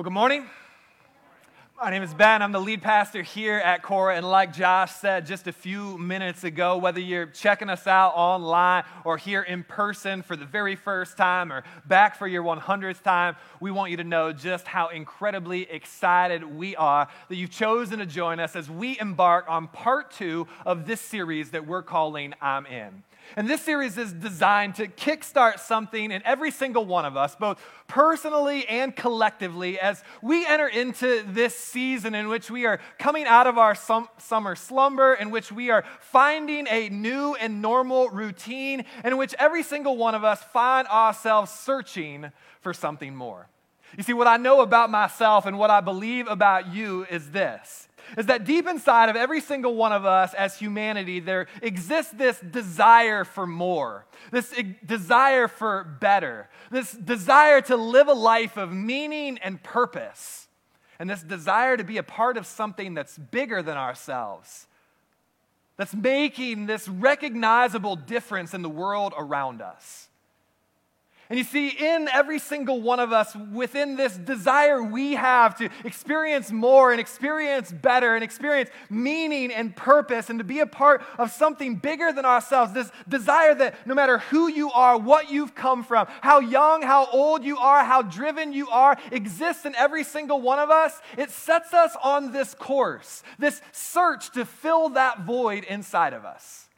Well, good morning. My name is Ben. I'm the lead pastor here at Core. And like Josh said just a few minutes ago, whether you're checking us out online or here in person for the very first time or back for your 100th time, we want you to know just how incredibly excited we are that you've chosen to join us as we embark on part two of this series that we're calling I'm In. And this series is designed to kickstart something in every single one of us, both personally and collectively, as we enter into this season in which we are coming out of our sum- summer slumber, in which we are finding a new and normal routine, in which every single one of us find ourselves searching for something more. You see, what I know about myself and what I believe about you is this is that deep inside of every single one of us as humanity, there exists this desire for more, this desire for better, this desire to live a life of meaning and purpose, and this desire to be a part of something that's bigger than ourselves, that's making this recognizable difference in the world around us. And you see, in every single one of us, within this desire we have to experience more and experience better and experience meaning and purpose and to be a part of something bigger than ourselves, this desire that no matter who you are, what you've come from, how young, how old you are, how driven you are, exists in every single one of us, it sets us on this course, this search to fill that void inside of us.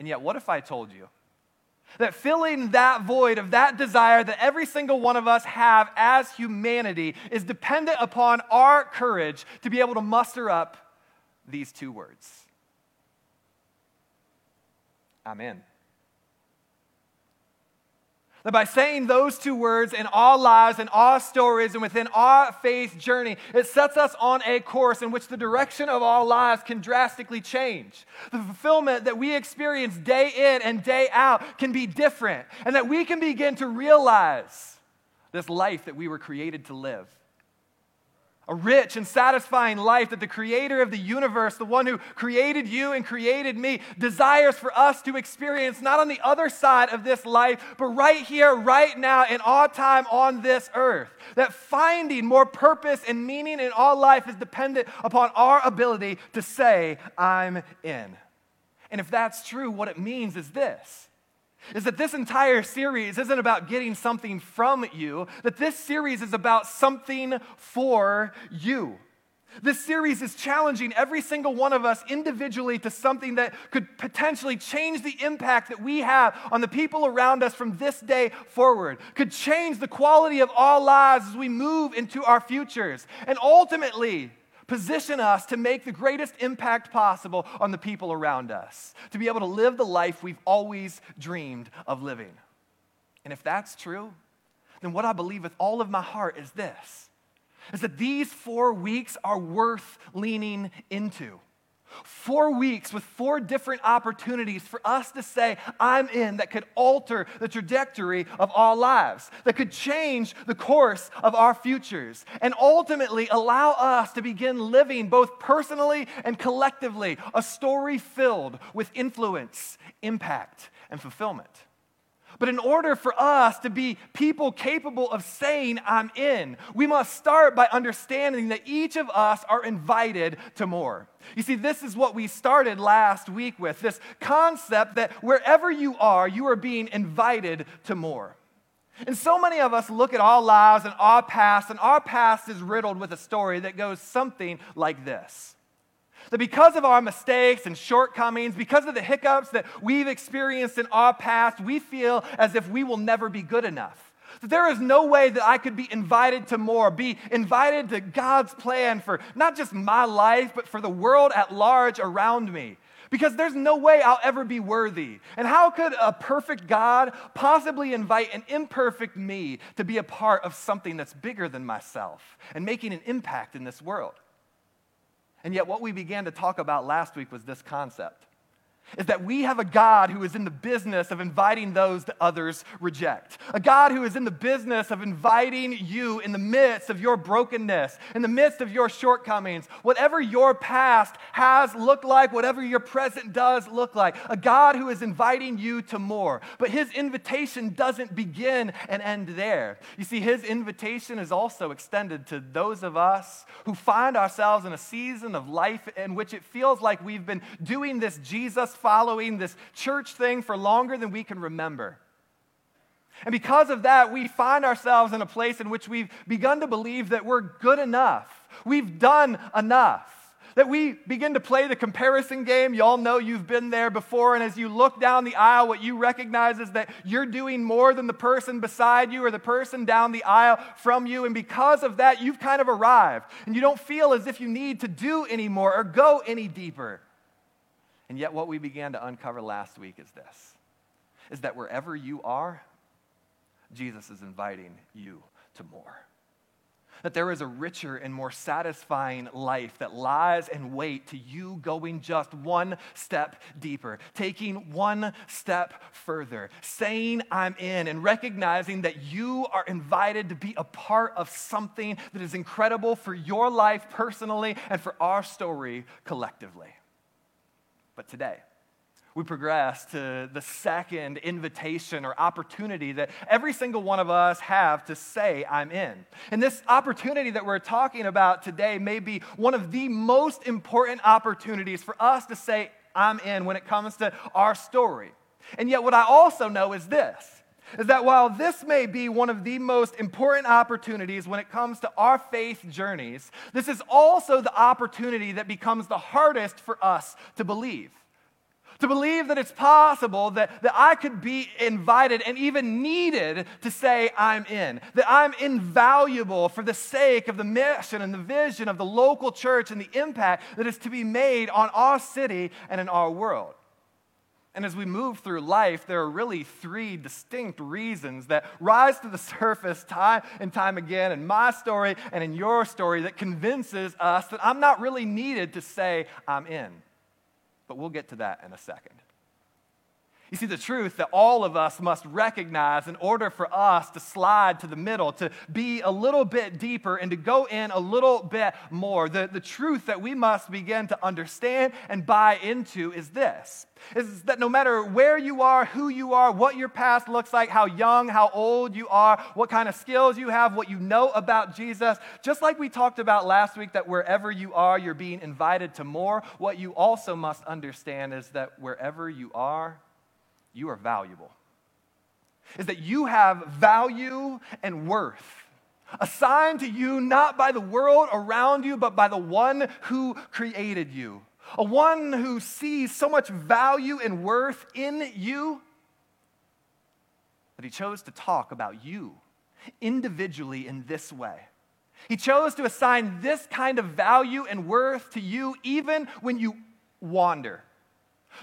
And yet, what if I told you? That filling that void of that desire that every single one of us have as humanity is dependent upon our courage to be able to muster up these two words. Amen that by saying those two words in our lives, in our stories, and within our faith journey, it sets us on a course in which the direction of our lives can drastically change. The fulfillment that we experience day in and day out can be different, and that we can begin to realize this life that we were created to live a rich and satisfying life that the creator of the universe, the one who created you and created me, desires for us to experience not on the other side of this life, but right here, right now, in our time on this earth. That finding more purpose and meaning in all life is dependent upon our ability to say, I'm in. And if that's true, what it means is this is that this entire series isn't about getting something from you, that this series is about something for you. This series is challenging every single one of us individually to something that could potentially change the impact that we have on the people around us from this day forward, could change the quality of our lives as we move into our futures, and ultimately position us to make the greatest impact possible on the people around us, to be able to live the life we've always dreamed of living. And if that's true, then what I believe with all of my heart is this is that these four weeks are worth leaning into. Four weeks with four different opportunities for us to say, I'm in, that could alter the trajectory of our lives, that could change the course of our futures, and ultimately allow us to begin living both personally and collectively a story filled with influence, impact, and fulfillment. But in order for us to be people capable of saying, I'm in, we must start by understanding that each of us are invited to more. You see, this is what we started last week with this concept that wherever you are, you are being invited to more. And so many of us look at our lives and our past, and our past is riddled with a story that goes something like this that because of our mistakes and shortcomings, because of the hiccups that we've experienced in our past, we feel as if we will never be good enough. That there is no way that I could be invited to more, be invited to God's plan for not just my life, but for the world at large around me. Because there's no way I'll ever be worthy. And how could a perfect God possibly invite an imperfect me to be a part of something that's bigger than myself and making an impact in this world? And yet, what we began to talk about last week was this concept is that we have a God who is in the business of inviting those that others reject. A God who is in the business of inviting you in the midst of your brokenness, in the midst of your shortcomings, whatever your past has looked like, whatever your present does look like. A God who is inviting you to more. But his invitation doesn't begin and end there. You see, his invitation is also extended to those of us who find ourselves in a season of life in which it feels like we've been doing this Jesus following this church thing for longer than we can remember. And because of that, we find ourselves in a place in which we've begun to believe that we're good enough. We've done enough. That we begin to play the comparison game. You all know you've been there before. And as you look down the aisle, what you recognize is that you're doing more than the person beside you or the person down the aisle from you. And because of that, you've kind of arrived. And you don't feel as if you need to do any more or go any deeper. And yet, what we began to uncover last week is this is that wherever you are, Jesus is inviting you to more. That there is a richer and more satisfying life that lies in wait to you going just one step deeper, taking one step further, saying, I'm in, and recognizing that you are invited to be a part of something that is incredible for your life personally and for our story collectively. But today, we progress to the second invitation or opportunity that every single one of us have to say, I'm in. And this opportunity that we're talking about today may be one of the most important opportunities for us to say, I'm in when it comes to our story. And yet, what I also know is this is that while this may be one of the most important opportunities when it comes to our faith journeys, this is also the opportunity that becomes the hardest for us to believe. To believe that it's possible that, that I could be invited and even needed to say, I'm in, that I'm invaluable for the sake of the mission and the vision of the local church and the impact that is to be made on our city and in our world. And as we move through life, there are really three distinct reasons that rise to the surface time and time again in my story and in your story that convinces us that I'm not really needed to say I'm in. But we'll get to that in a second. You see, the truth that all of us must recognize in order for us to slide to the middle, to be a little bit deeper, and to go in a little bit more, the, the truth that we must begin to understand and buy into is this is that no matter where you are, who you are, what your past looks like, how young, how old you are, what kind of skills you have, what you know about Jesus, just like we talked about last week, that wherever you are, you're being invited to more, what you also must understand is that wherever you are, you are valuable. Is that you have value and worth assigned to you not by the world around you, but by the one who created you. A one who sees so much value and worth in you that he chose to talk about you individually in this way. He chose to assign this kind of value and worth to you even when you wander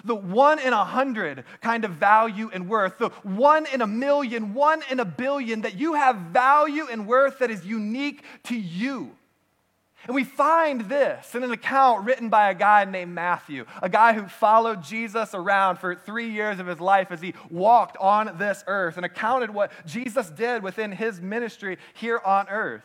the one in a hundred kind of value and worth, the one in a million, one in a billion, that you have value and worth that is unique to you. And we find this in an account written by a guy named Matthew, a guy who followed Jesus around for three years of his life as he walked on this earth and accounted what Jesus did within his ministry here on earth.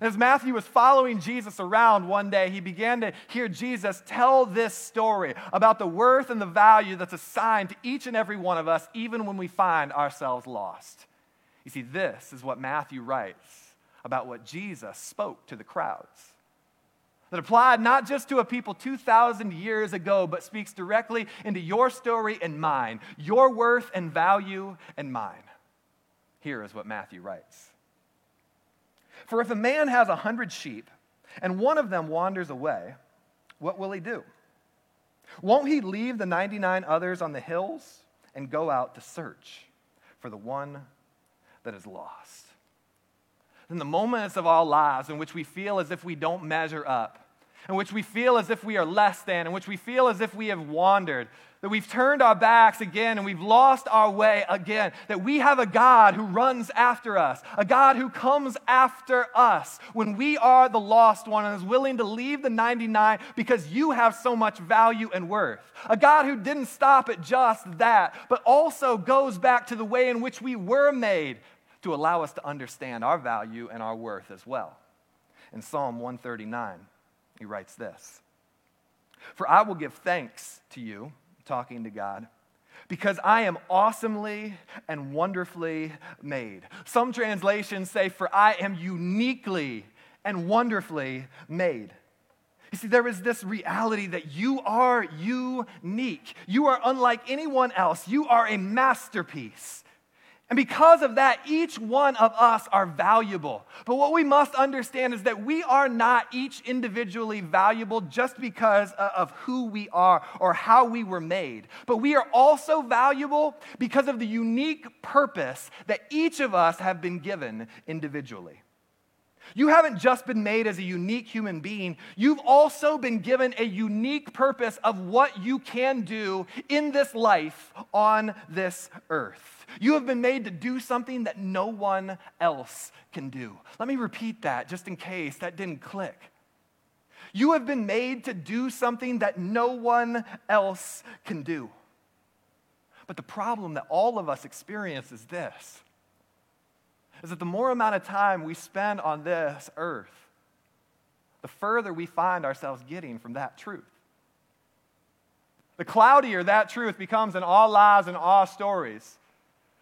As Matthew was following Jesus around one day, he began to hear Jesus tell this story about the worth and the value that's assigned to each and every one of us, even when we find ourselves lost. You see, this is what Matthew writes about what Jesus spoke to the crowds. That applied not just to a people 2,000 years ago, but speaks directly into your story and mine, your worth and value and mine. Here is what Matthew writes. For if a man has a hundred sheep and one of them wanders away, what will he do? Won't he leave the 99 others on the hills and go out to search for the one that is lost? In the moments of our lives in which we feel as if we don't measure up, in which we feel as if we are less than, in which we feel as if we have wandered, that we've turned our backs again and we've lost our way again, that we have a God who runs after us, a God who comes after us when we are the lost one and is willing to leave the 99 because you have so much value and worth. A God who didn't stop at just that, but also goes back to the way in which we were made to allow us to understand our value and our worth as well. In Psalm 139, he writes this For I will give thanks to you talking to God because I am awesomely and wonderfully made. Some translations say, For I am uniquely and wonderfully made. You see, there is this reality that you are unique. You are unlike anyone else. You are a masterpiece. And because of that, each one of us are valuable. But what we must understand is that we are not each individually valuable just because of who we are or how we were made. But we are also valuable because of the unique purpose that each of us have been given individually. You haven't just been made as a unique human being, you've also been given a unique purpose of what you can do in this life on this earth. You have been made to do something that no one else can do. Let me repeat that just in case that didn't click. You have been made to do something that no one else can do. But the problem that all of us experience is this is that the more amount of time we spend on this earth, the further we find ourselves getting from that truth. The cloudier that truth becomes in all lies and all stories,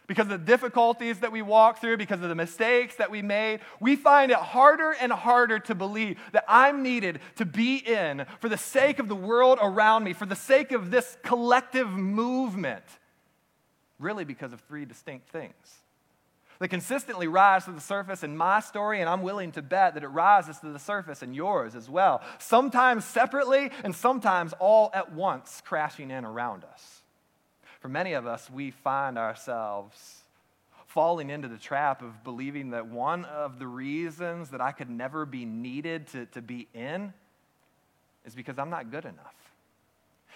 because of the difficulties that we walk through, because of the mistakes that we made, we find it harder and harder to believe that I'm needed to be in for the sake of the world around me, for the sake of this collective movement. Really, because of three distinct things that consistently rise to the surface in my story, and I'm willing to bet that it rises to the surface in yours as well. Sometimes separately, and sometimes all at once crashing in around us. For many of us, we find ourselves falling into the trap of believing that one of the reasons that I could never be needed to, to be in is because I'm not good enough.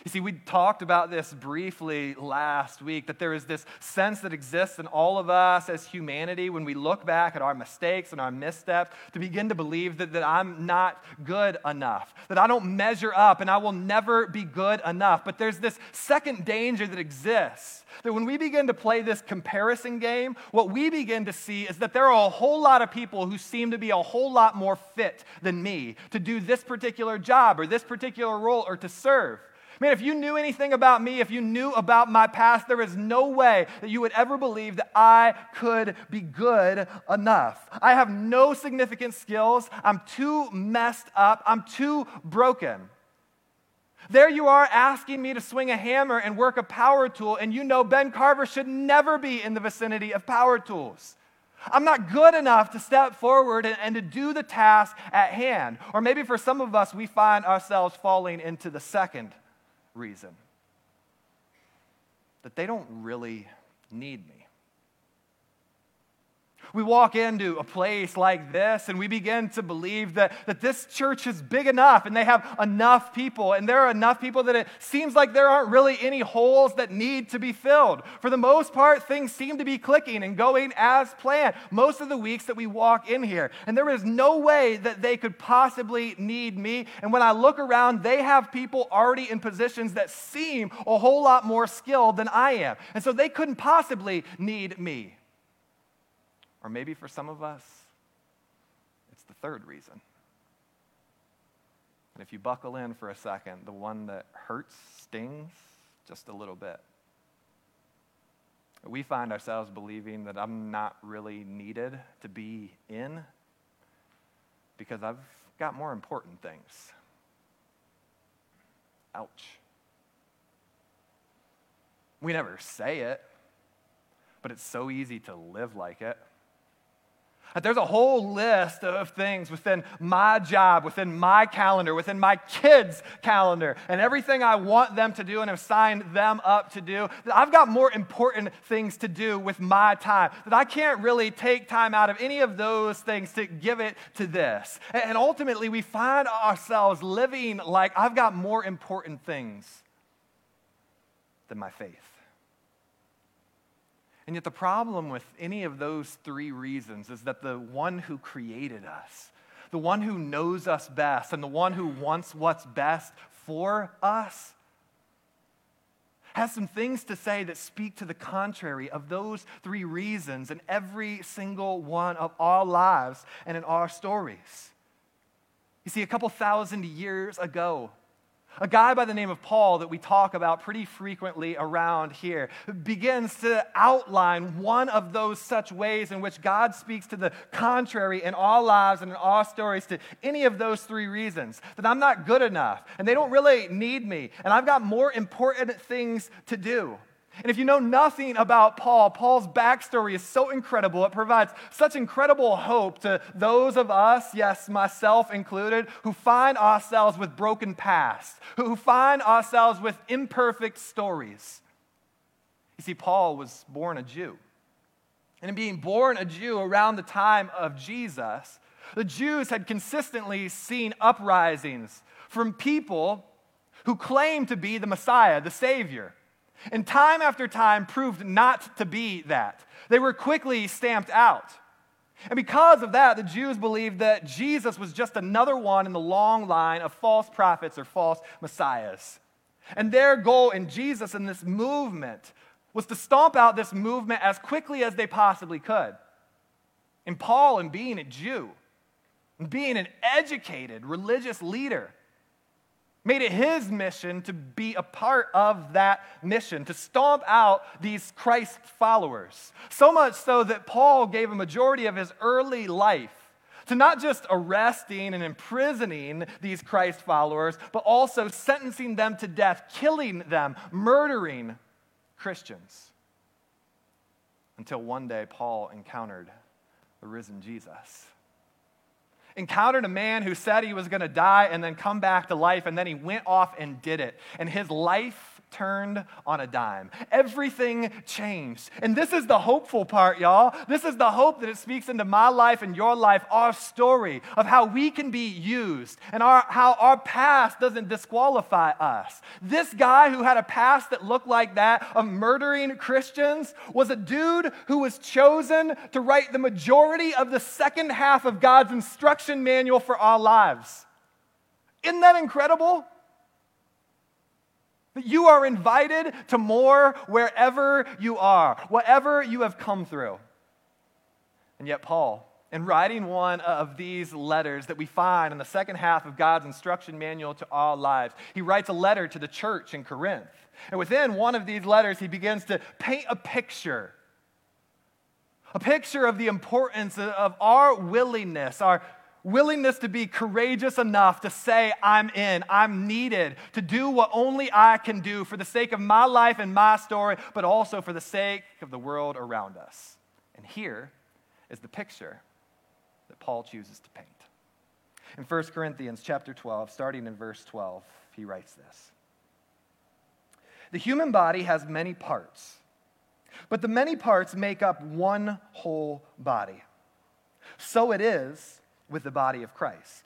You see, we talked about this briefly last week that there is this sense that exists in all of us as humanity when we look back at our mistakes and our missteps to begin to believe that, that I'm not good enough, that I don't measure up and I will never be good enough. But there's this second danger that exists that when we begin to play this comparison game, what we begin to see is that there are a whole lot of people who seem to be a whole lot more fit than me to do this particular job or this particular role or to serve. Man, if you knew anything about me, if you knew about my past, there is no way that you would ever believe that I could be good enough. I have no significant skills. I'm too messed up. I'm too broken. There you are asking me to swing a hammer and work a power tool, and you know Ben Carver should never be in the vicinity of power tools. I'm not good enough to step forward and, and, to do the task at hand. Or maybe for some of us, we find ourselves falling into the second reason that they don't really need me. We walk into a place like this and we begin to believe that, that this church is big enough and they have enough people, and there are enough people that it seems like there aren't really any holes that need to be filled. For the most part, things seem to be clicking and going as planned most of the weeks that we walk in here. And there is no way that they could possibly need me. And when I look around, they have people already in positions that seem a whole lot more skilled than I am. And so they couldn't possibly need me. Or maybe for some of us, it's the third reason. And if you buckle in for a second, the one that hurts, stings just a little bit. We find ourselves believing that I'm not really needed to be in because I've got more important things. Ouch. We never say it, but it's so easy to live like it. Uh, there's a whole list of things within my job, within my calendar, within my kids' calendar, and everything I want them to do and have signed them up to do. I've got more important things to do with my time. That I can't really take time out of any of those things to give it to this. And ultimately, we find ourselves living like I've got more important things than my faith. And yet, the problem with any of those three reasons is that the one who created us, the one who knows us best, and the one who wants what's best for us, has some things to say that speak to the contrary of those three reasons in every single one of our lives and in our stories. You see, a couple thousand years ago, a guy by the name of Paul, that we talk about pretty frequently around here, begins to outline one of those such ways in which God speaks to the contrary in all lives and in all stories to any of those three reasons that I'm not good enough and they don't really need me and I've got more important things to do. And if you know nothing about Paul, Paul's backstory is so incredible. It provides such incredible hope to those of us, yes, myself included, who find ourselves with broken past, who find ourselves with imperfect stories. You see, Paul was born a Jew. And in being born a Jew around the time of Jesus, the Jews had consistently seen uprisings from people who claimed to be the Messiah, the Savior and time after time proved not to be that. They were quickly stamped out. And because of that, the Jews believed that Jesus was just another one in the long line of false prophets or false messiahs. And their goal in Jesus and this movement was to stomp out this movement as quickly as they possibly could. And Paul, in being a Jew, and being an educated religious leader, made it his mission to be a part of that mission, to stomp out these Christ followers. So much so that Paul gave a majority of his early life to not just arresting and imprisoning these Christ followers, but also sentencing them to death, killing them, murdering Christians. Until one day, Paul encountered the risen Jesus encountered a man who said he was going to die and then come back to life, and then he went off and did it. And his life turned on a dime. Everything changed. And this is the hopeful part, y'all. This is the hope that it speaks into my life and your life, our story of how we can be used and our, how our past doesn't disqualify us. This guy who had a past that looked like that of murdering Christians was a dude who was chosen to write the majority of the second half of God's instruction manual for our lives. Isn't that incredible? That you are invited to more wherever you are, whatever you have come through. And yet, Paul, in writing one of these letters that we find in the second half of God's instruction manual to all lives, he writes a letter to the church in Corinth. And within one of these letters, he begins to paint a picture a picture of the importance of our willingness, our willingness to be courageous enough to say, I'm in, I'm needed, to do what only I can do for the sake of my life and my story, but also for the sake of the world around us. And here is the picture that Paul chooses to paint. In 1 Corinthians chapter 12, starting in verse 12, he writes this. The human body has many parts, but the many parts make up one whole body. So it is with the body of Christ.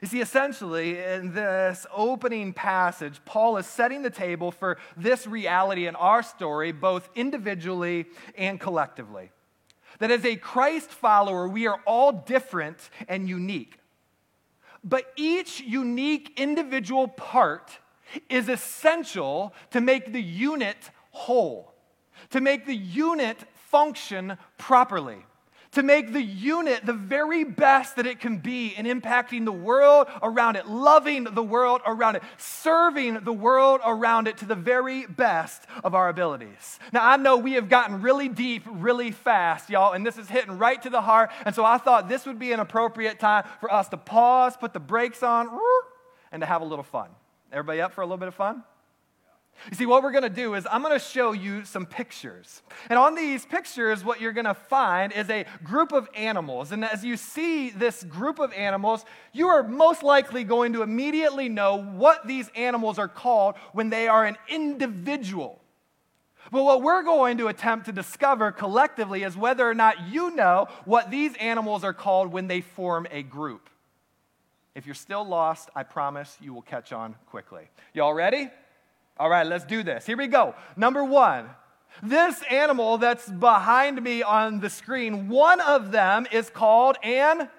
You see, essentially, in this opening passage, Paul is setting the table for this reality in our story, both individually and collectively. That as a Christ follower, we are all different and unique. But each unique individual part is essential to make the unit whole, to make the unit function properly to make the unit the very best that it can be in impacting the world around it, loving the world around it, serving the world around it to the very best of our abilities. Now, I know we have gotten really deep really fast, y'all, and this is hitting right to the heart. And so I thought this would be an appropriate time for us to pause, put the brakes on, and to have a little fun. Everybody up for a little bit of fun? You see, what we're going to do is I'm going to show you some pictures. And on these pictures, what you're going to find is a group of animals. And as you see this group of animals, you are most likely going to immediately know what these animals are called when they are an individual. But what we're going to attempt to discover collectively is whether or not you know what these animals are called when they form a group. If you're still lost, I promise you will catch on quickly. Y'all ready? All right, let's do this. Here we go. Number one. This animal that's behind me on the screen, one of them is called an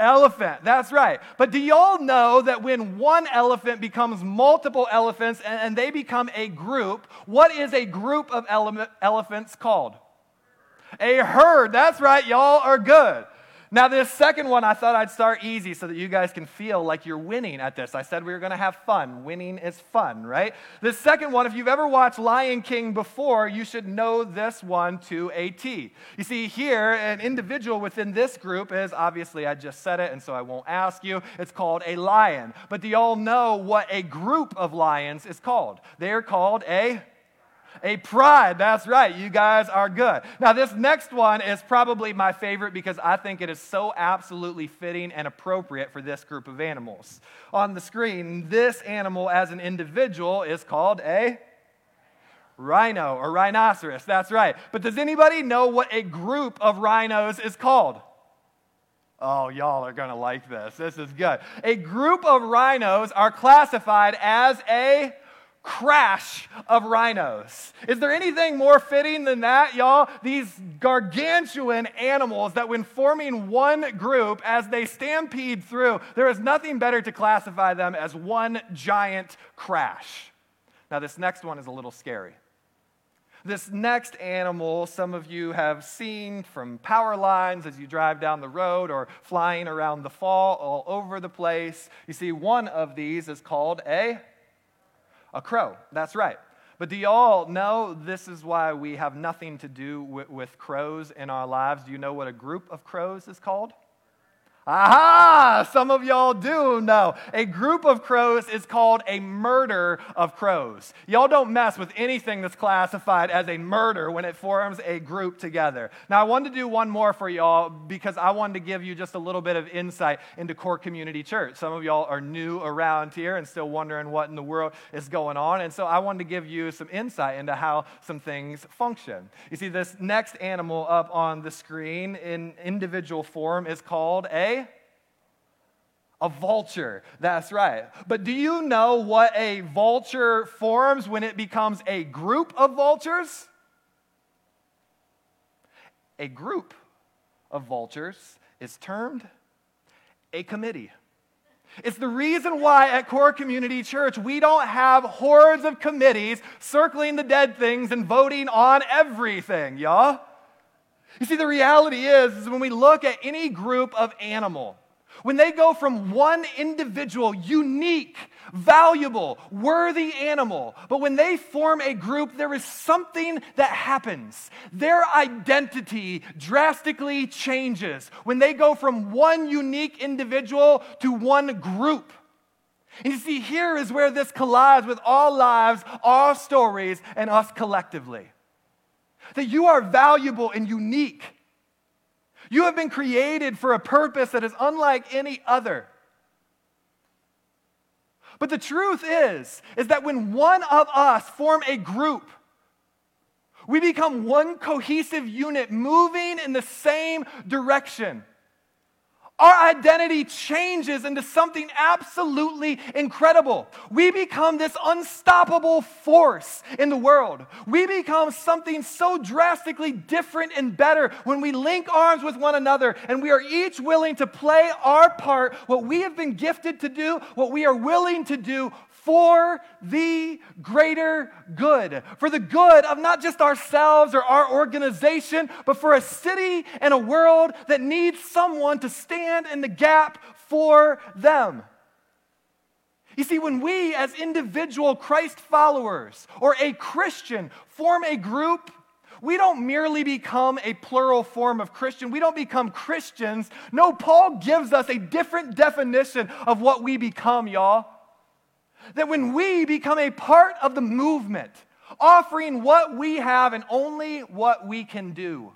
elephant. That's right. But do y'all know that when one elephant becomes multiple elephants and, they become a group, what is a group of ele- elephants called? A herd. That's right. Y'all are good. Now, this second one, I thought I'd start easy so that you guys can feel like you're winning at this. I said we were going to have fun. Winning is fun, right? This second one, if you've ever watched Lion King before, you should know this one to a T. You see, here, an individual within this group is obviously, I just said it, and so I won't ask you. It's called a lion. But do y'all know what a group of lions is called? They are called a a pride. That's right. You guys are good. Now, this next one is probably my favorite because I think it is so absolutely fitting and appropriate for this group of animals. On the screen, this animal as an individual is called a rhino or rhinoceros. That's right. But does anybody know what a group of rhinos is called? Oh, y'all are going to like this. This is good. A group of rhinos are classified as a crash of rhinos. Is there anything more fitting than that, y'all? These gargantuan animals that, when forming one group, as they stampede through, there is nothing better to classify them as one giant crash. Now, this next one is a little scary. This next animal, some of you have seen from power lines as you drive down the road or flying around the fall all over the place. You see, one of these is called a a crow. That's right. But do y'all know this is why we have nothing to do with, with crows in our lives? Do you know what a group of crows is called? Aha! Some of y'all do know. A group of crows is called a murder of crows. Y'all don't mess with anything that's classified as a murder when it forms a group together. Now, I wanted to do one more for y'all because I wanted to give you just a little bit of insight into Core Community Church. Some of y'all are new around here and still wondering what in the world is going on. And so I wanted to give you some insight into how some things function. You see, this next animal up on the screen in individual form is called a a vulture. That's right. But do you know what a vulture forms when it becomes a group of vultures? A group of vultures is termed a committee. It's the reason why at Core Community Church we don't have hordes of committees circling the dead things and voting on everything, y'all. You see, the reality is, is when we look at any group of animal, when they go from one individual, unique, valuable, worthy animal, but when they form a group, there is something that happens. Their identity drastically changes when they go from one unique individual to one group. And you see, here is where this collides with all lives, all stories, and us collectively. That you are valuable and unique. You have been created for a purpose that is unlike any other. But the truth is is that when one of us form a group, we become one cohesive unit moving in the same direction our identity changes into something absolutely incredible. We become this unstoppable force in the world. We become something so drastically different and better when we link arms with one another and we are each willing to play our part, what we have been gifted to do, what we are willing to do for the greater good, for the good of not just ourselves or our organization, but for a city and a world that needs someone to stand in the gap for them. You see, when we as individual Christ followers or a Christian form a group, we don't merely become a plural form of Christian. We don't become Christians. No, Paul gives us a different definition of what we become, y'all. That when we become a part of the movement, offering what we have and only what we can do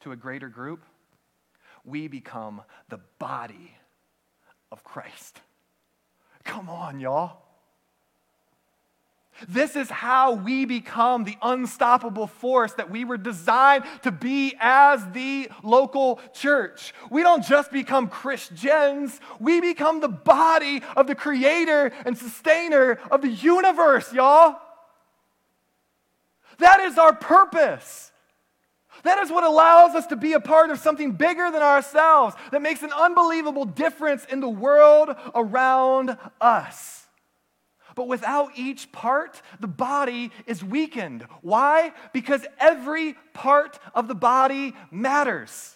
to a greater group, we become the body of Christ. Come on, y'all. This is how we become the unstoppable force that we were designed to be as the local church. We don't just become Christians, we become the body of the creator and sustainer of the universe, y'all. That is our purpose. That is what allows us to be a part of something bigger than ourselves that makes an unbelievable difference in the world around us. But without each part, the body is weakened. Why? Because every part of the body matters.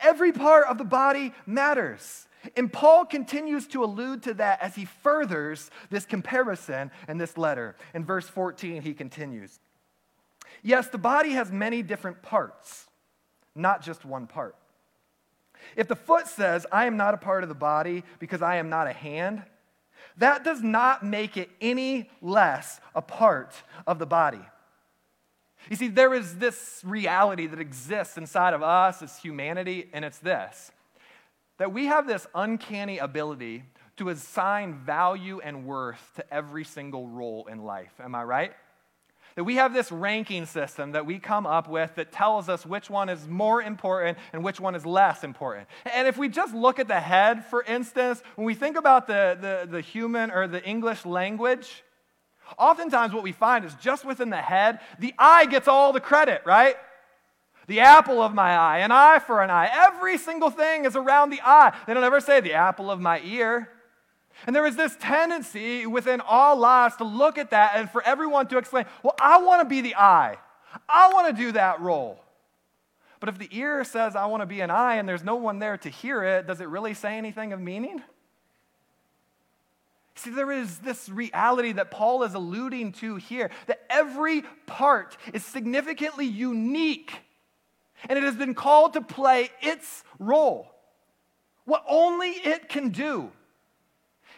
Every part of the body matters. And Paul continues to allude to that as he furthers this comparison in this letter. In verse 14, he continues Yes, the body has many different parts, not just one part. If the foot says, I am not a part of the body because I am not a hand, that does not make it any less a part of the body. You see, there is this reality that exists inside of us as humanity, and it's this that we have this uncanny ability to assign value and worth to every single role in life. Am I right? That we have this ranking system that we come up with that tells us which one is more important and which one is less important. And if we just look at the head, for instance, when we think about the, the, the human or the English language, oftentimes what we find is just within the head, the eye gets all the credit, right? The apple of my eye, an eye for an eye. Every single thing is around the eye. They don't ever say the apple of my ear. And there is this tendency within all lives to look at that and for everyone to exclaim, Well, I want to be the eye. I want to do that role. But if the ear says, I want to be an eye, and there's no one there to hear it, does it really say anything of meaning? See, there is this reality that Paul is alluding to here that every part is significantly unique, and it has been called to play its role, what only it can do.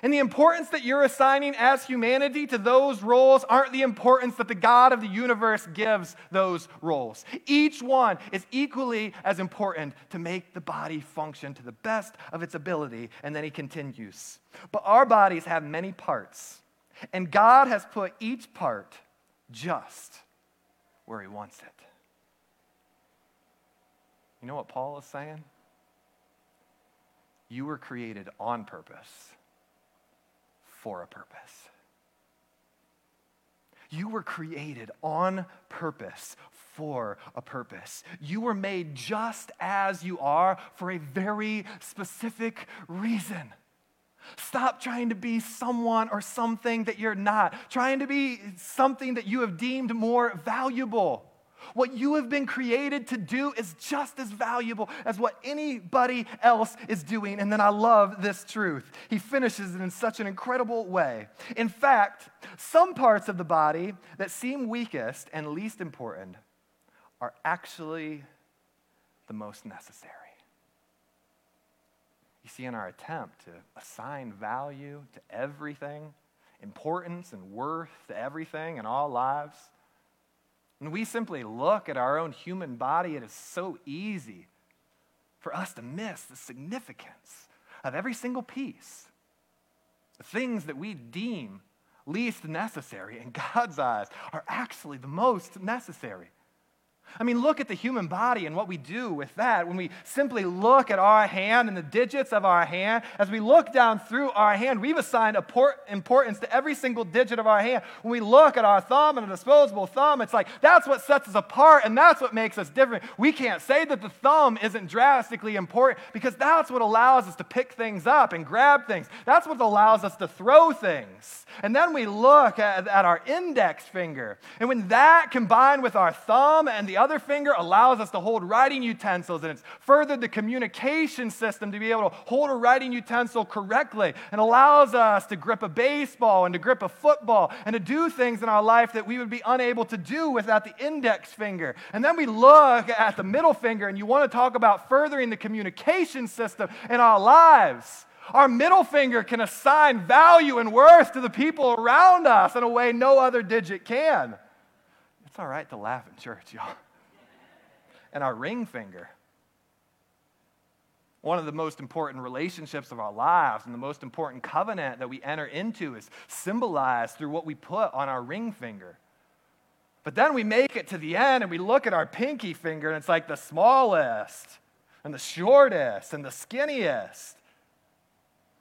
And the importance that you're assigning as humanity to those roles aren't the importance that the God of the universe gives those roles. Each one is equally as important to make the body function to the best of its ability. And then he continues. But our bodies have many parts, and God has put each part just where he wants it. You know what Paul is saying? You were created on purpose for a purpose. You were created on purpose for a purpose. You were made just as you are for a very specific reason. Stop trying to be someone or something that you're not, trying to be something that you have deemed more valuable. What you have been created to do is just as valuable as what anybody else is doing. And then I love this truth. He finishes it in such an incredible way. In fact, some parts of the body that seem weakest and least important are actually the most necessary. You see, in our attempt to assign value to everything, importance and worth to everything in all lives, when we simply look at our own human body, it is so easy for us to miss the significance of every single piece. The things that we deem least necessary in God's eyes are actually the most necessary. I mean, look at the human body and what we do with that when we simply look at our hand and the digits of our hand. As we look down through our hand, we've assigned importance to every single digit of our hand. When we look at our thumb and a disposable thumb, it's like that's what sets us apart and that's what makes us different. We can't say that the thumb isn't drastically important because that's what allows us to pick things up and grab things. That's what allows us to throw things. And then we look at, at our index finger. And when that combined with our thumb and the other finger allows us to hold writing utensils, and it's furthered the communication system to be able to hold a writing utensil correctly, and allows us to grip a baseball and to grip a football and to do things in our life that we would be unable to do without the index finger. And then we look at the middle finger, and you want to talk about furthering the communication system in our lives. Our middle finger can assign value and worth to the people around us in a way no other digit can. It's all right to laugh in church, y'all and our ring finger. One of the most important relationships of our lives and the most important covenant that we enter into is symbolized through what we put on our ring finger. But then we make it to the end and we look at our pinky finger and it's like the smallest and the shortest and the skinniest.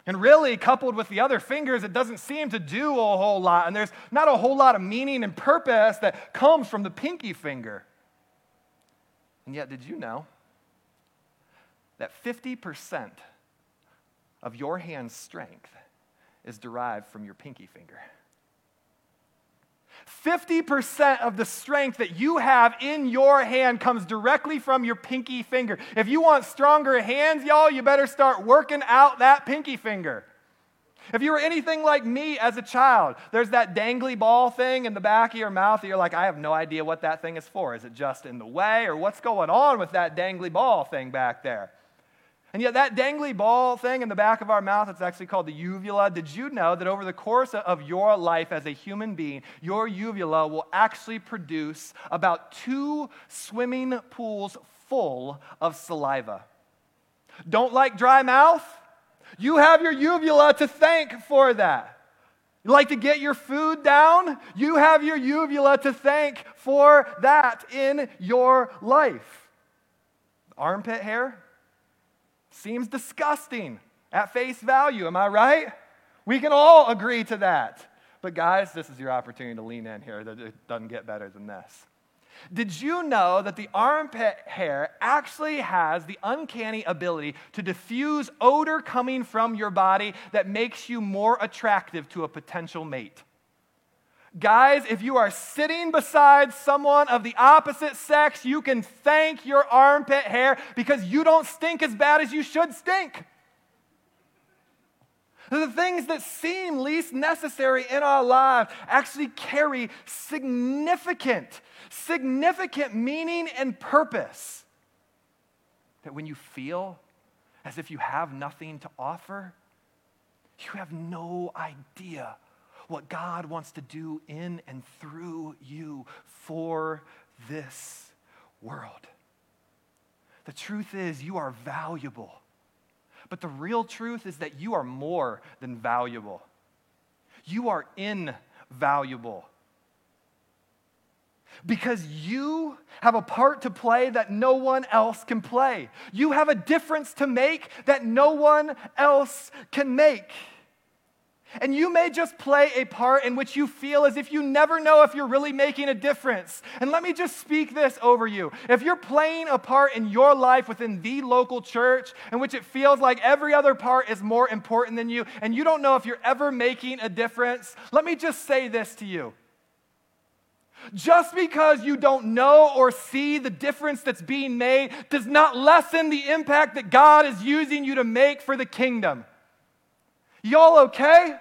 And really, coupled with the other fingers, it doesn't seem to do a whole lot. And there's not a whole lot of meaning and purpose that comes from the pinky finger. And yet, did you know that 50% of your hand's strength is derived from your pinky finger. 50% of the strength that you have in your hand comes directly from your pinky finger. If you want stronger hands, y'all, you better start working out that pinky finger. If you were anything like me as a child, there's that dangly ball thing in the back of your mouth that you're like, I have no idea what that thing is for. Is it just in the way, or what's going on with that dangly ball thing back there? And yet, that dangly ball thing in the back of our mouth, it's actually called the uvula. Did you know that over the course of your life as a human being, your uvula will actually produce about two swimming pools full of saliva? Don't like dry mouth? You have your uvula to thank for that. You like to get your food down? You have your uvula to thank for that in your life. Armpit hair? Seems disgusting at face value, am I right? We can all agree to that. But, guys, this is your opportunity to lean in here. It doesn't get better than this. Did you know that the armpit hair actually has the uncanny ability to diffuse odor coming from your body that makes you more attractive to a potential mate? Guys, if you are sitting beside someone of the opposite sex, you can thank your armpit hair because you don't stink as bad as you should stink. The things that seem least necessary in our lives actually carry significant, significant meaning and purpose. That when you feel as if you have nothing to offer, you have no idea what God wants to do in and through you for this world. The truth is, you are valuable. But the real truth is that you are more than valuable. You are invaluable. Because you have a part to play that no one else can play. You have a difference to make that no one else can make. And you may just play a part in which you feel as if you never know if you're really making a difference. And let me just speak this over you. If you're playing a part in your life within the local church in which it feels like every other part is more important than you, and you don't know if you're ever making a difference, let me just say this to you. Just because you don't know or see the difference that's being made does not lessen the impact that God is using you to make for the kingdom. Y'all okay?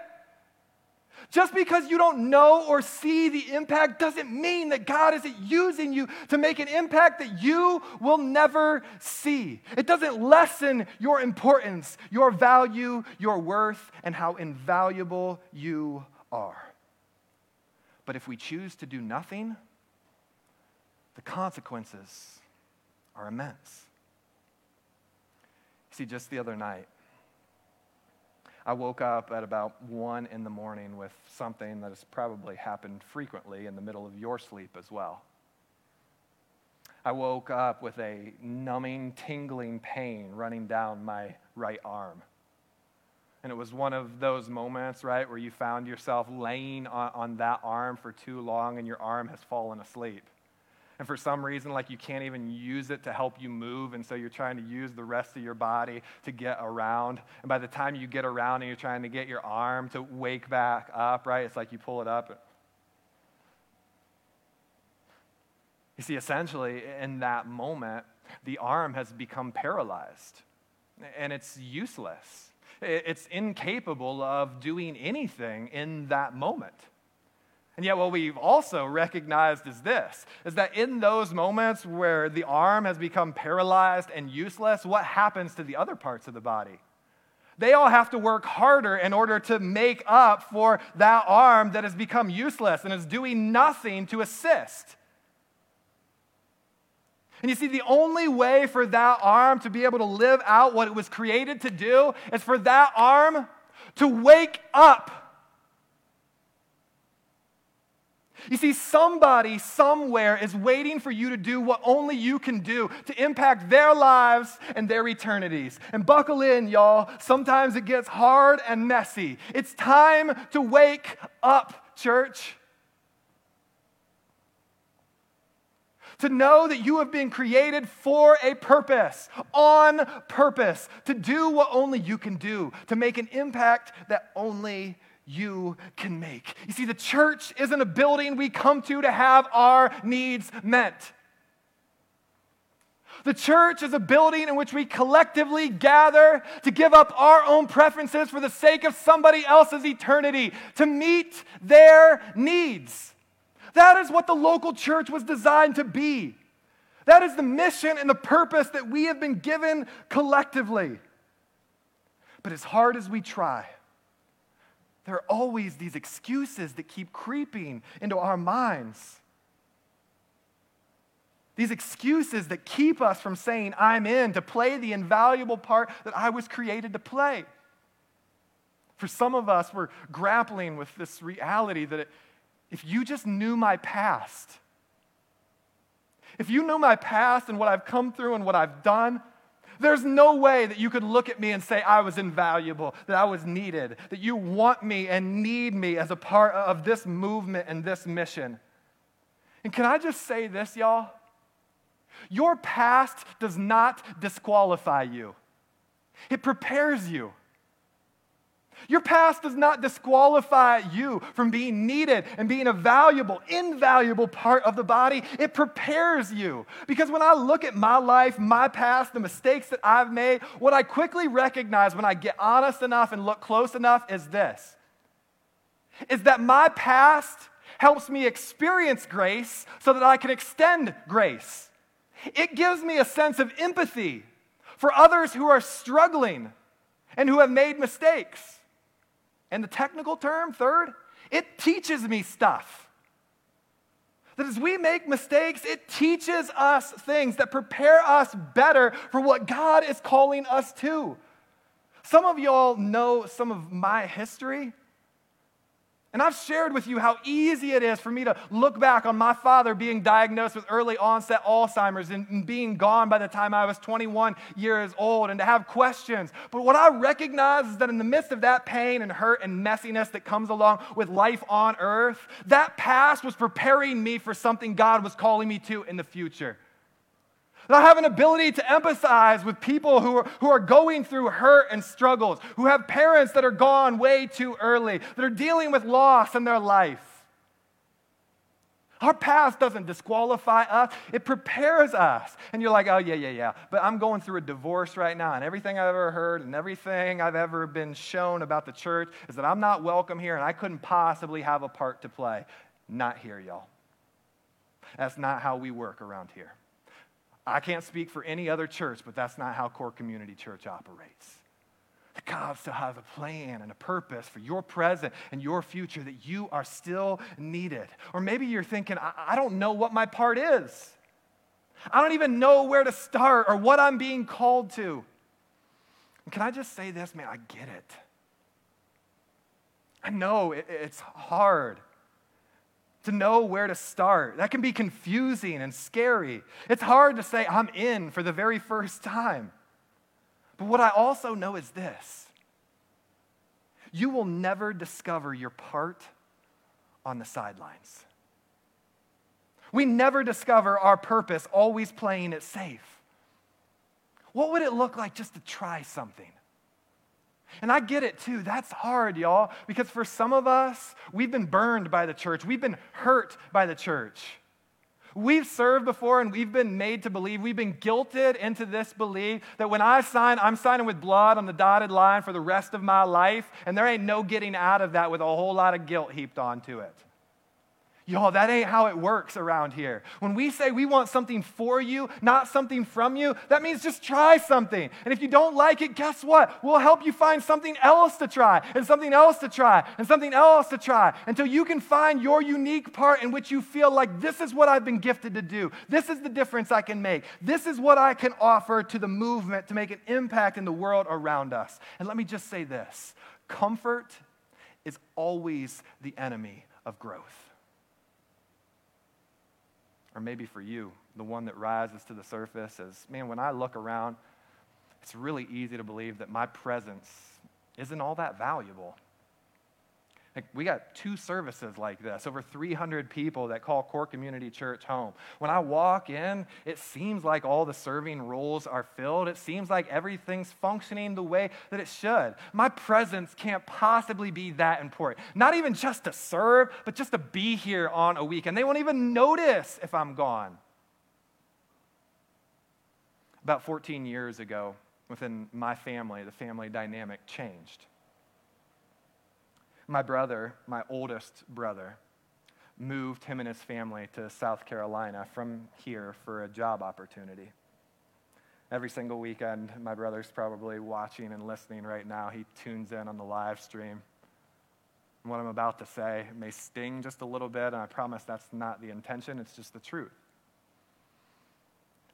Just because you don't know or see the impact doesn't mean that God isn't using you to make an impact that you will never see. It doesn't lessen your importance, your value, your worth, and how invaluable you are. But if we choose to do nothing, the consequences are immense. See, just the other night, I woke up at about 1 in the morning with something that has probably happened frequently in the middle of your sleep as well. I woke up with a numbing, tingling pain running down my right arm. And it was one of those moments, right, where you found yourself laying on, on that arm for too long and your arm has fallen asleep and for some reason, like you can't even use it to help you move, and so you're trying to use the rest of your body to get around. And by the time you get around and you're trying to get your arm to wake back up, right, it's like you pull it up. You see, essentially, in that moment, the arm has become paralyzed, and it's useless. It's incapable of doing anything in that moment. And yet, what we've also recognized is this is that in those moments where the arm has become paralyzed and useless, what happens to the other parts of the body? They all have to work harder in order to make up for that arm that has become useless and is doing nothing to assist. And you see, the only way for that arm to be able to live out what it was created to do is for that arm to wake up. You see, somebody somewhere is waiting for you to do what only you can do to impact their lives and their eternities. And buckle in, y'all. Sometimes it gets hard and messy. It's time to wake up, church. to know that you have been created for a purpose, on purpose, to do what only you can do, to make an impact that only you can make. You see, the church isn't a building we come to to have our needs met. The church is a building in which we collectively gather to give up our own preferences for the sake of somebody else's eternity, to meet their needs. That is what the local church was designed to be. That is the mission and the purpose that we have been given collectively. But as hard as we try, there are always these excuses that keep creeping into our minds. These excuses that keep us from saying, I'm in, to play the invaluable part that I was created to play. For some of us, we're grappling with this reality that if you just knew my past, if you knew my past and what I've come through and what I've done, there's no way that you could look at me and say I was invaluable, that I was needed, that you want me and need me as a part of this movement and this mission. And can I just say this, y'all? Your past does not disqualify you, it prepares you. Your past does not disqualify you from being needed and being a valuable, invaluable part of the body. It prepares you. Because when I look at my life, my past, the mistakes that I've made, what I quickly recognize when I get honest enough and look close enough is this is that my past helps me experience grace so that I can extend grace. It gives me a sense of empathy for others who are struggling and who have made mistakes. And the technical term, third, it teaches me stuff. That as we make mistakes, it teaches us things that prepare us better for what God is calling us to. Some of y'all know some of my history. And I've shared with you how easy it is for me to look back on my father being diagnosed with early onset Alzheimer's and being gone by the time I was 21 years old and to have questions. But what I recognize is that in the midst of that pain and hurt and messiness that comes along with life on earth, that past was preparing me for something God was calling me to in the future. I have an ability to empathize with people who are, who are going through hurt and struggles, who have parents that are gone way too early, that are dealing with loss in their life. Our past doesn't disqualify us, it prepares us. And you're like, oh, yeah, yeah, yeah. But I'm going through a divorce right now, and everything I've ever heard and everything I've ever been shown about the church is that I'm not welcome here and I couldn't possibly have a part to play. Not here, y'all. That's not how we work around here. I can't speak for any other church, but that's not how Core Community Church operates. God still has a plan and a purpose for your present and your future that you are still needed. Or maybe you're thinking, I, I don't know what my part is. I don't even know where to start or what I'm being called to. And can I just say this, man? I get it. I know it, it's hard to know where to start. That can be confusing and scary. It's hard to say, I'm in for the very first time. But what I also know is this you will never discover your part on the sidelines. We never discover our purpose always playing it safe. What would it look like just to try something? And I get it too. That's hard, y'all, because for some of us, we've been burned by the church, we've been hurt by the church. We've served before and we've been made to believe, we've been guilted into this belief that when I sign, I'm signing with blood on the dotted line for the rest of my life, and there ain't no getting out of that with a whole lot of guilt heaped onto it. Y'all, that ain't how it works around here. When we say we want something for you, not something from you, that means just try something. And if you don't like it, guess what? We'll help you find something else to try, and something else to try, and something else to try, until you can find your unique part in which you feel like this is what I've been gifted to do. This is the difference I can make. This is what I can offer to the movement to make an impact in the world around us. And let me just say this comfort is always the enemy of growth. Or maybe for you, the one that rises to the surface is man, when I look around, it's really easy to believe that my presence isn't all that valuable. Like we got two services like this, over 300 people that call Core Community Church home. When I walk in, it seems like all the serving roles are filled. It seems like everything's functioning the way that it should. My presence can't possibly be that important. Not even just to serve, but just to be here on a weekend. They won't even notice if I'm gone. About 14 years ago, within my family, the family dynamic changed my brother, my oldest brother, moved him and his family to South Carolina from here for a job opportunity. Every single weekend, my brother's probably watching and listening right now. He tunes in on the live stream. What I'm about to say may sting just a little bit, and I promise that's not the intention, it's just the truth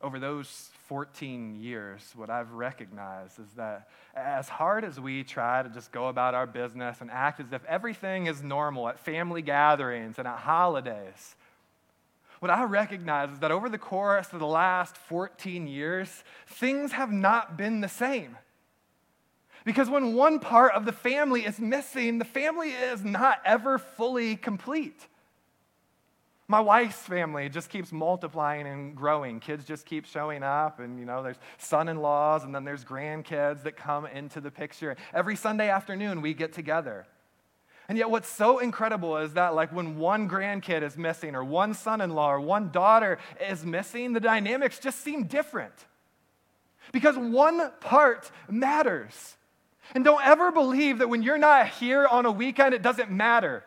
over those 14 years, what I've recognized is that as hard as we try to just go about our business and act as if everything is normal at family gatherings and at holidays, what I recognize is that over the course of the last 14 years, things have not been the same. Because when one part of the family is missing, the family is not ever fully complete. My wife's family just keeps multiplying and growing. Kids just keep showing up, and you know, there's son in laws, and then there's grandkids that come into the picture. Every Sunday afternoon, we get together. And yet, what's so incredible is that, like, when one grandkid is missing, or one son in law, or one daughter is missing, the dynamics just seem different. Because one part matters. And don't ever believe that when you're not here on a weekend, it doesn't matter.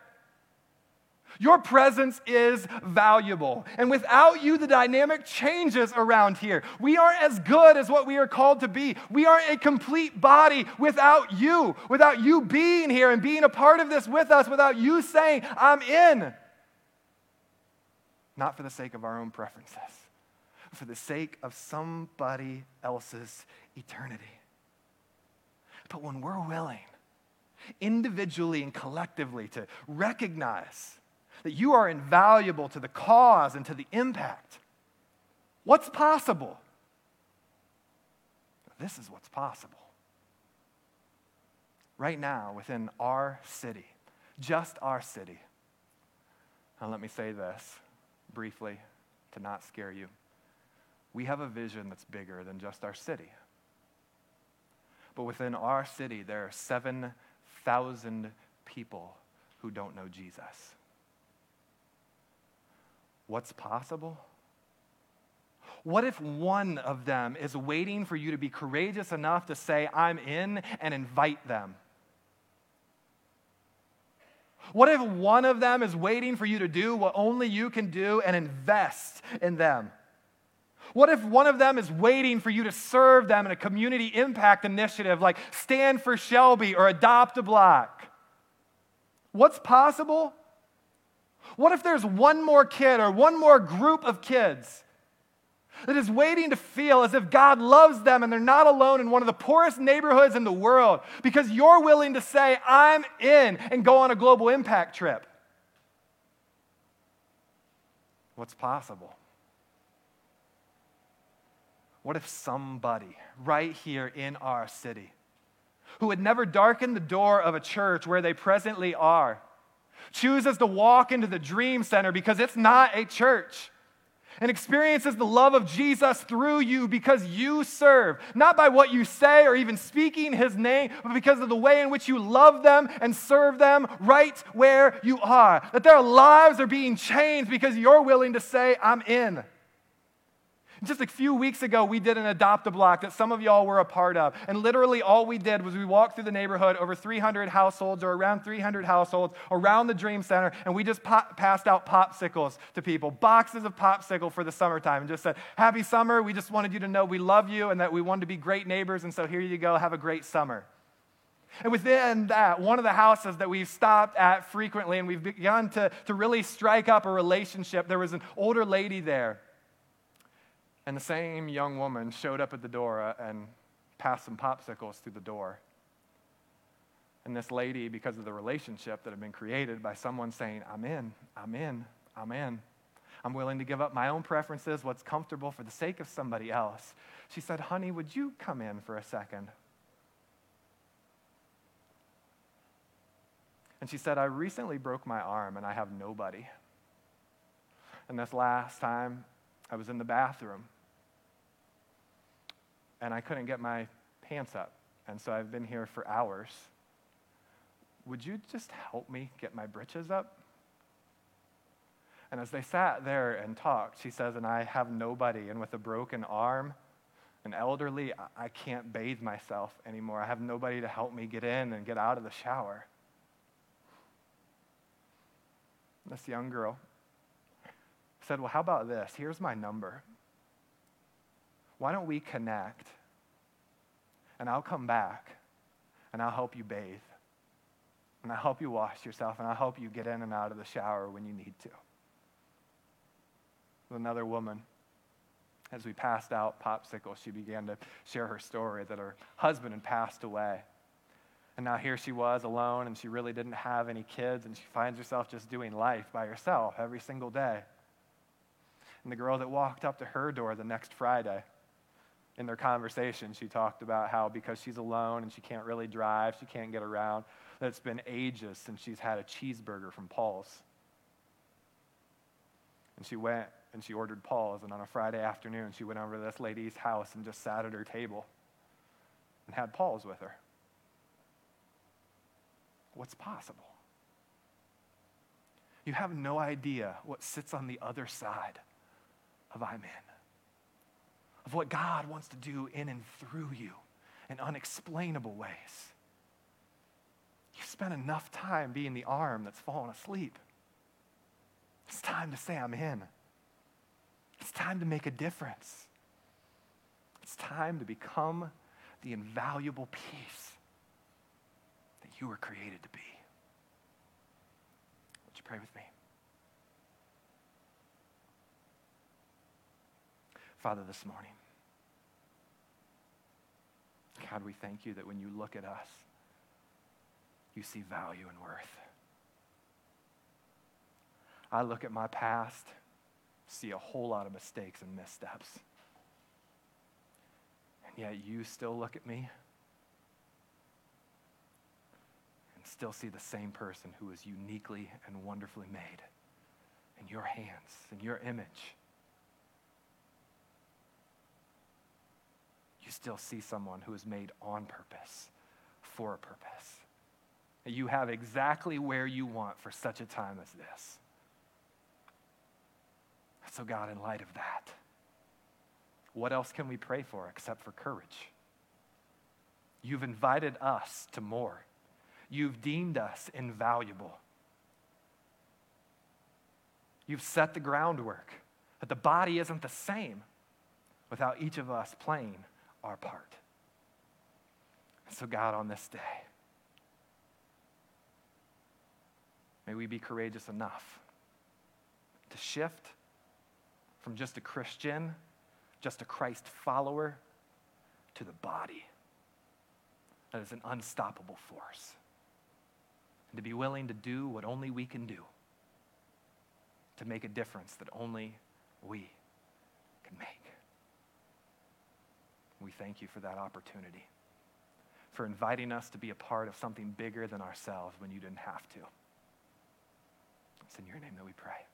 Your presence is valuable. And without you, the dynamic changes around here. We aren't as good as what we are called to be. We aren't a complete body without you, without you being here and being a part of this with us, without you saying, I'm in. Not for the sake of our own preferences, for the sake of somebody else's eternity. But when we're willing, individually and collectively, to recognize that you are invaluable to the cause and to the impact. What's possible? This is what's possible. Right now, within our city, just our city. Now, let me say this briefly to not scare you. We have a vision that's bigger than just our city. But within our city, there are 7,000 people who don't know Jesus what's possible? What if one of them is waiting for you to be courageous enough to say, I'm in, and invite them? What if one of them is waiting for you to do what only you can do and invest in them? What if one of them is waiting for you to serve them in a community impact initiative like Stand for Shelby or Adopt a Block? What's possible? What if there's one more kid or one more group of kids that is waiting to feel as if God loves them and they're not alone in one of the poorest neighborhoods in the world because you're willing to say, I'm in, and go on a global impact trip? What's possible? What if somebody right here in our city who would never darken the door of a church where they presently are chooses to walk into the Dream Center because it's not a church and experiences the love of Jesus through you because you serve, not by what you say or even speaking his name, but because of the way in which you love them and serve them right where you are. That their lives are being changed because you're willing to say, I'm in. Just a few weeks ago, we did an adopt a block that some of y'all were a part of. And literally, all we did was we walked through the neighborhood, over 300 households or around 300 households around the Dream Center, and we just pop, passed out popsicles to people, boxes of popsicle for the summertime, and just said, Happy summer. We just wanted you to know we love you and that we wanted to be great neighbors, and so here you go. Have a great summer. And within that, one of the houses that we've stopped at frequently and we've begun to, to really strike up a relationship, there was an older lady there and the same young woman showed up at the door uh, and passed some popsicles through the door. And this lady, because of the relationship that had been created by someone saying, I'm in, I'm in, I'm in. I'm willing to give up my own preferences, what's comfortable for the sake of somebody else. She said, Honey, would you come in for a second? And she said, I recently broke my arm and I have nobody. And this last time, I was in the bathroom and I couldn't get my pants up. And so I've been here for hours. Would you just help me get my britches up? And as they sat there and talked, she says, And I have nobody. And with a broken arm, an elderly, I can't bathe myself anymore. I have nobody to help me get in and get out of the shower. This young girl said, Well, how about this? Here's my number. Why don't we connect? And I'll come back and I'll help you bathe. And I'll help you wash yourself and I'll help you get in and out of the shower when you need to. With another woman, as we passed out popsicles, she began to share her story that her husband had passed away. And now here she was alone, and she really didn't have any kids, and she finds herself just doing life by herself every single day. And the girl that walked up to her door the next Friday, in their conversation, she talked about how because she's alone and she can't really drive, she can't get around, that it's been ages since she's had a cheeseburger from Paul's. And she went and she ordered Paul's, and on a Friday afternoon, she went over to this lady's house and just sat at her table and had Paul's with her what's possible. You have no idea what sits on the other side of I'm in, of what God wants to do in and through you in unexplainable ways. You've spent enough time being the arm that's fallen asleep. It's time to say, I'm in. It's time to make a difference. It's time to become the invaluable piece that you were created to be. Would you pray with me? Father, this morning, God, we thank you that when you look at us, you see value and worth. I look at my past, see a whole lot of mistakes and missteps. And yet you still look at me and still see the same person who is uniquely and wonderfully made in your hands, in your image. You still see someone who is made on purpose, for a purpose. You have exactly where you want for such a time as this. So, God, in light of that, what else can we pray for except for courage? You've invited us to more. You've deemed us invaluable. You've set the groundwork that the body isn't the same without each of us playing our part. So, God, on this day, may we be courageous enough to shift from just a Christian, just a Christ follower, to the body that is an unstoppable force and to be willing to do what only we can do to make a difference that only we can make. We thank you for that opportunity, for inviting us to be a part of something bigger than ourselves when you didn't have to. It's in your name that we pray.